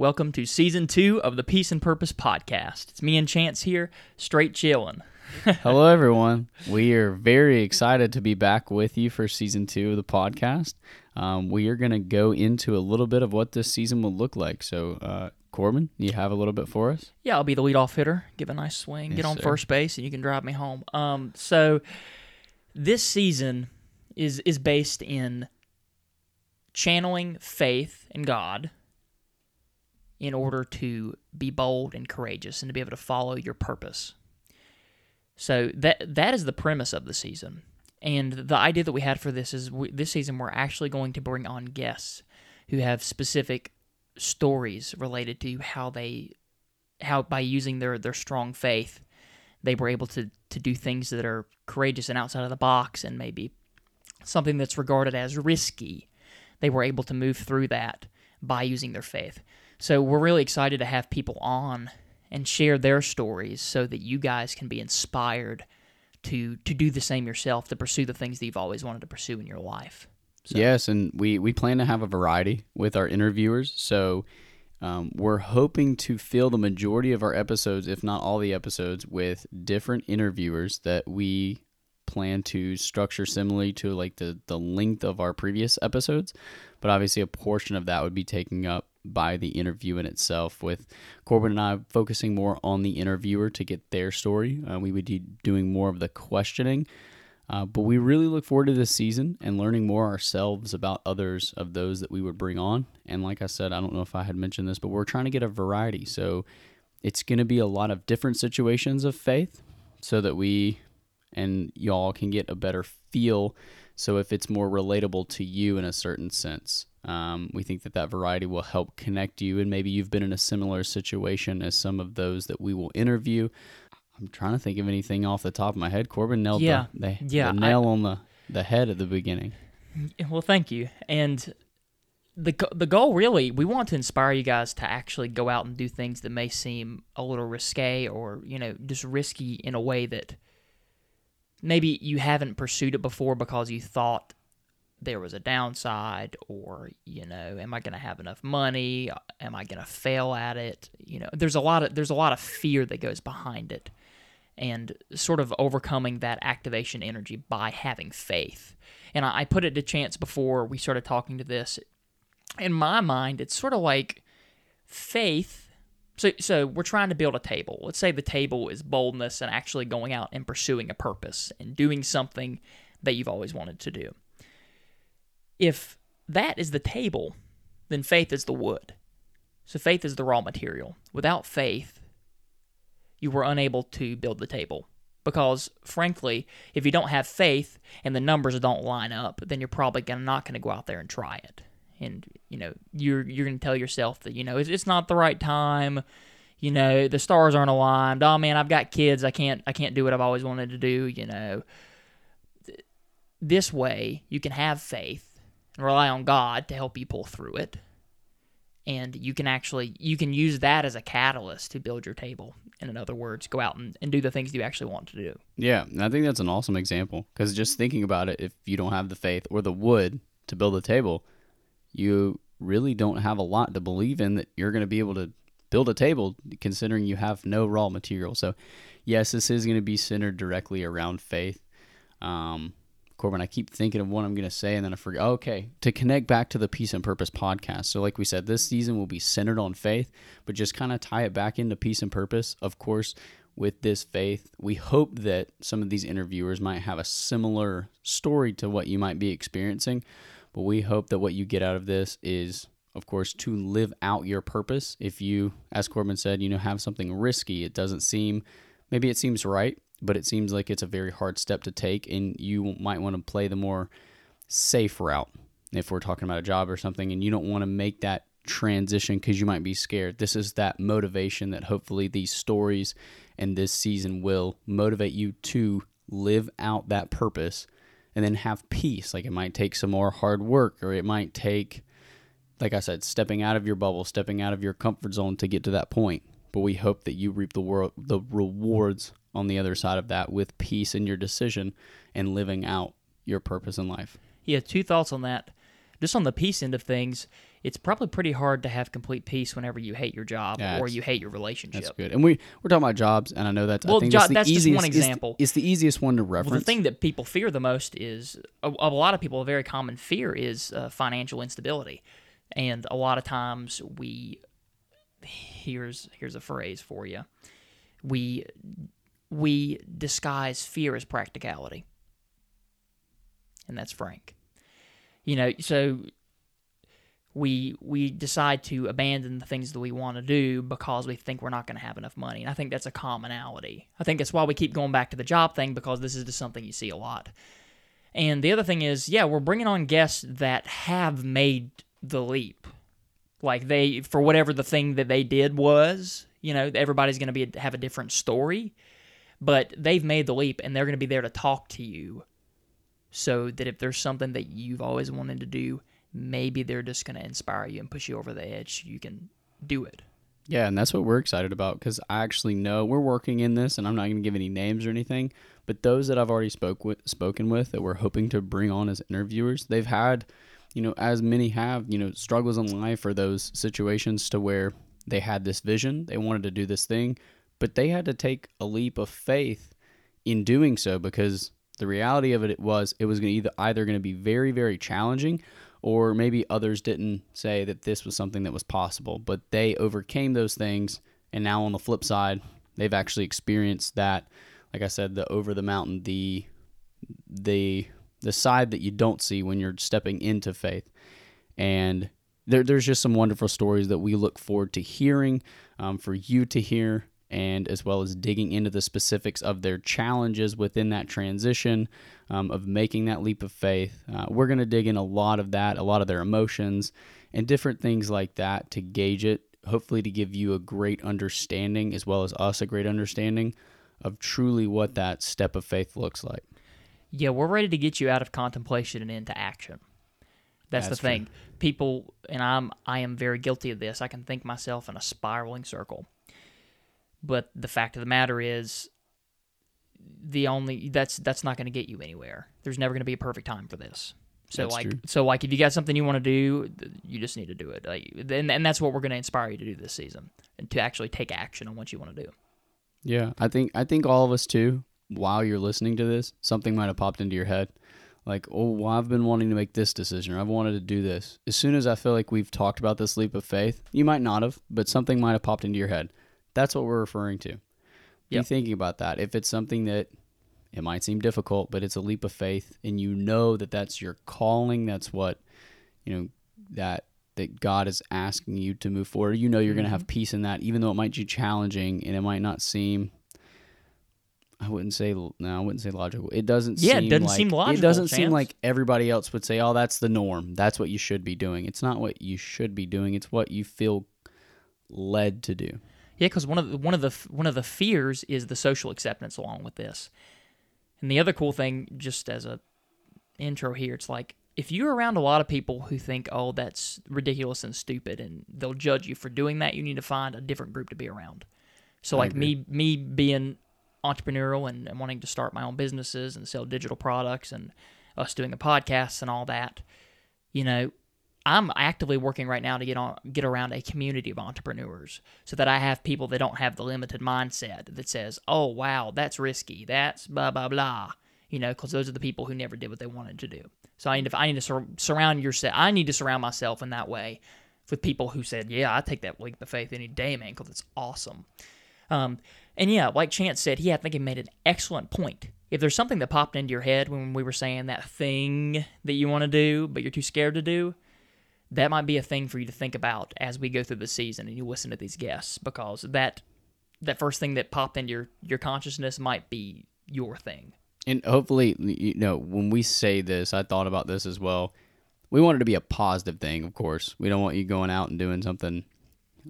Welcome to season two of the Peace and Purpose podcast. It's me and Chance here, straight chilling. Hello, everyone. We are very excited to be back with you for season two of the podcast. Um, we are going to go into a little bit of what this season will look like. So, uh, Corbin, you have a little bit for us? Yeah, I'll be the leadoff hitter, give a nice swing, Yes, get on sir. first base, and you can drive me home. Um, so this season is is based in channeling faith in God in order to be bold and courageous and to be able to follow your purpose. So that that is the premise of the season. And the idea that we had for this is we, this season we're actually going to bring on guests who have specific stories related to how they how by using their their strong faith they were able to to do things that are courageous and outside of the box and maybe something that's regarded as risky they were able to move through that by using their faith so we're really excited to have people on and share their stories so that you guys can be inspired to to do the same yourself to pursue the things that you've always wanted to pursue in your life So- Yes, and we, we plan to have a variety with our interviewers. So, um, we're hoping to fill the majority of our episodes, if not all the episodes, with different interviewers that we plan to structure similarly to like the, the length of our previous episodes. But obviously, a portion of that would be taking up by the interview in itself, with Corbin and I focusing more on the interviewer to get their story. Uh, we would be doing more of the questioning. Uh, but we really look forward to this season and learning more ourselves about others of those that we would bring on. And like I said, I don't know if I had mentioned this, but we're trying to get a variety. So it's going to be a lot of different situations of faith so that we and y'all can get a better feel. So if it's more relatable to you in a certain sense, um, we think that that variety will help connect you. And maybe you've been in a similar situation as some of those that we will interview. I'm trying to think of anything off the top of my head. Corbin nailed Yeah. the, the, Yeah, the I- nail on the, the head at the beginning. Well, thank you. And the the goal really, we want to inspire you guys to actually go out and do things that may seem a little risque or you know just risky in a way that maybe you haven't pursued it before because you thought there was a downside or you know am i going to have enough money am i going to fail at it you know there's a lot of there's a lot of fear that goes behind it and sort of overcoming that activation energy by having faith. And I, I put it to Chance before we started talking to this. In my mind, it's sort of like faith. So, so we're trying to build a table. Let's say the table is boldness and actually going out and pursuing a purpose and doing something that you've always wanted to do. If that is the table, then faith is the wood. So faith is the raw material. Without faith, you were unable to build the table. Because frankly, if you don't have faith and the numbers don't line up, then you're probably gonna, not going to go out there and try it. And you know, you're you're going to tell yourself that you know it's, it's not the right time. You know, the stars aren't aligned. Oh man, I've got kids. I can't I can't do what I've always wanted to do. You know, this way you can have faith rely on God to help you pull through it and you can actually you can use that as a catalyst to build your table and in other words go out and, and do the things you actually want to do Yeah, and I think that's an awesome example because just thinking about it, if you don't have the faith or the wood to build a table, you really don't have a lot to believe in that you're going to be able to build a table considering you have no raw material. So, yes, this is going to be centered directly around faith. Um, Corbin, I keep thinking of what I'm going to say and then I forget. Okay, to connect back to the Peace and Purpose podcast. So, like we said, this season will be centered on faith, but just kind of tie it back into peace and purpose. Of course, with this faith, we hope that some of these interviewers might have a similar story to what you might be experiencing. But we hope that what you get out of this is, of course, to live out your purpose. If you, as Corbin said, you know, have something risky, it doesn't seem, maybe it seems right, but it seems like it's a very hard step to take, and you might want to play the more safe route if we're talking about a job or something, and you don't want to make that transition because you might be scared. This is that motivation that hopefully these stories and this season will motivate you to live out that purpose and then have peace. Like it might take some more hard work, or it might take, like I said, stepping out of your bubble, stepping out of your comfort zone to get to that point. But we hope that you reap the world, the rewards on the other side of that with peace in your decision and living out your purpose in life. yeah two thoughts on that just on the peace end of things, it's probably pretty hard to have complete peace whenever you hate your job Yeah, or you hate your relationship. That's good. And we we're talking about jobs, and I know that's Well, I think jo- it's the that's just easiest, one example. It's the, easiest one to Well, reference. the thing that people fear the most is a, a lot of people a very common fear is uh, financial instability, and a lot of times we here's here's a phrase for you we we disguise fear as practicality, and that's frank. You know, so we we decide to abandon the things that we want to do because we think we're not going to have enough money. And I think that's a commonality. I think that's why we keep going back to the job thing because this is just something you see a lot. And the other thing is, yeah, we're bringing on guests that have made the leap. Like they for whatever the thing that they did was, you know, everybody's going to be have a different story, but they've made the leap and they're going to be there to talk to you so that if there's something that you've always wanted to do, maybe they're just going to inspire you and push you over the edge. so You can do it. Yeah, and that's what we're excited about because I actually know we're working in this, and I'm not going to give any names or anything. But those that I've already spoke with, spoken with, that we're hoping to bring on as interviewers, they've had, you know, as many have, you know, struggles in life or those situations to where they had this vision, they wanted to do this thing, but they had to take a leap of faith in doing so because the reality of it was it was going to either either going to be very very challenging or maybe others didn't say that this was something that was possible, but they overcame those things. And now on the flip side, they've actually experienced that, like I said, the over the mountain, the the the side that you don't see when you're stepping into faith. And there, there's just some wonderful stories that we look forward to hearing um, for you to hear, and as well as digging into the specifics of their challenges within that transition um, of making that leap of faith. Uh, we're going to dig in a lot of that, a lot of their emotions, and different things like that to gauge it, hopefully, to give you a great understanding, as well as us a great understanding of truly what that step of faith looks like. Yeah, we're ready to get you out of contemplation and into action. That's, That's the thing. People and I'm I am very guilty of this. I can think myself in a spiraling circle. But the fact of the matter is the only that's that's not going to get you anywhere. There's never going to be a perfect time for this. So That's like true. so like if you got something you want to do, you just need to do it. Like, and and that's what we're going to inspire you to do this season and to actually take action on what you want to do. Yeah, I think I think all of us too. While you're listening to this, something might have popped into your head, like, "Oh, well, I've been wanting to make this decision, or I've wanted to do this." As soon as I feel like we've talked about this leap of faith, you might not have, but something might have popped into your head. That's what we're referring to. Be Yep. thinking about that. If it's something that it might seem difficult, but it's a leap of faith, and you know that that's your calling. That's what you know that that God is asking you to move forward. You know you're going to mm-hmm. have peace in that, even though it might be challenging and it might not seem. I wouldn't say no. I wouldn't say logical. It doesn't. Yeah, it seem doesn't like, seem It doesn't seem like everybody else would say, "Oh, that's the norm. That's what you should be doing." It's not what you should be doing. It's what you feel led to do. Yeah, because one of the, one of the one of the fears is the social acceptance along with this. And the other cool thing, just as a intro here, it's like if you're around a lot of people who think, "Oh, that's ridiculous and stupid," and they'll judge you for doing that, you need to find a different group to be around. So, like me, me being entrepreneurial and, and wanting to start my own businesses and sell digital products, and us doing the podcasts and all that, you know, I'm actively working right now to get on get around a community of entrepreneurs so that I have people that don't have the limited mindset that says, "Oh, wow, that's risky. That's blah blah blah." You know, because those are the people who never did what they wanted to do. So I need to I need to sur- surround yourself. I need to surround myself in that way with people who said, "Yeah, I take that leap of faith any day, man, because it's awesome." Um, and yeah, like Chance said, he I think he made an excellent point. If there's something that popped into your head when we were saying that thing that you want to do but you're too scared to do, that might be a thing for you to think about as we go through the season and you listen to these guests because that that first thing that popped into your your consciousness might be your thing. And hopefully, you know, when we say this, I thought about this as well. We want it to be a positive thing, of course. We don't want you going out and doing something.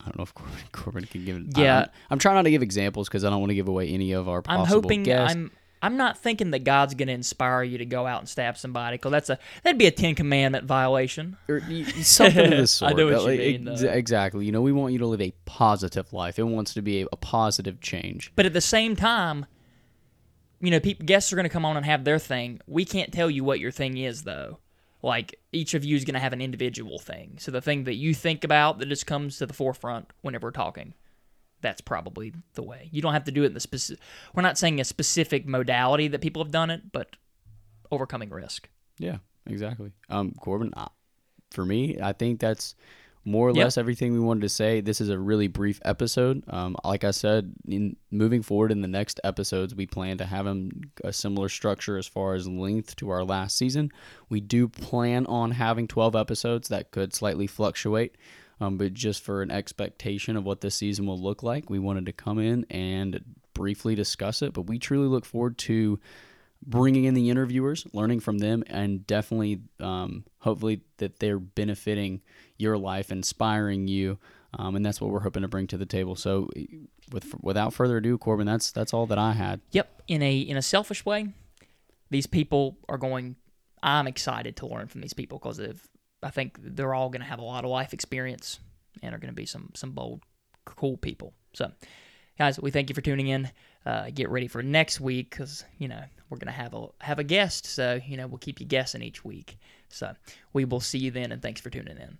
I don't know if Corbin, Corbin can give it. Yeah. I'm, trying not to give examples because I don't want to give away any of our possible I'm hoping guests. I'm I'm not thinking that God's going to inspire you to go out and stab somebody because that's a that'd be a Ten Commandment violation. or something of this I know what you like, mean, ex- though. exactly. You know, we want you to live a positive life. It wants to be a, a positive change. But at the same time, you know, people, guests are going to come on and have their thing. We can't tell you what your thing is, though. Like each of you is going to have an individual thing. So the thing that you think about that just comes to the forefront whenever we're talking, that's probably the way. You don't have to do it in the specific. We're not saying a specific modality that people have done it, but overcoming risk. Yeah, exactly. Um, Corbin, uh, for me, I think that's more or Yep. less everything we wanted to say. This is a really brief episode. Um, like I said, in moving forward in the next episodes, we plan to have them a similar structure as far as length to our last season. We do plan on having 12 episodes that could slightly fluctuate. Um, but just for an expectation of what this season will look like, we wanted to come in and briefly discuss it. But we truly look forward to bringing in the interviewers, learning from them, and definitely, um, hopefully, that they're benefiting your life, inspiring you, um, and that's what we're hoping to bring to the table. So, with without further ado, Corbin, that's that's all that I had. Yep. In a in a selfish way, these people are going. I'm excited to learn from these people because of I think they're all going to have a lot of life experience and are going to be some some bold, cool people. So, guys, we thank you for tuning in. Uh, get ready for next week because you know we're going to have a have a guest. So you know we'll keep you guessing each week. So we will see you then, and thanks for tuning in.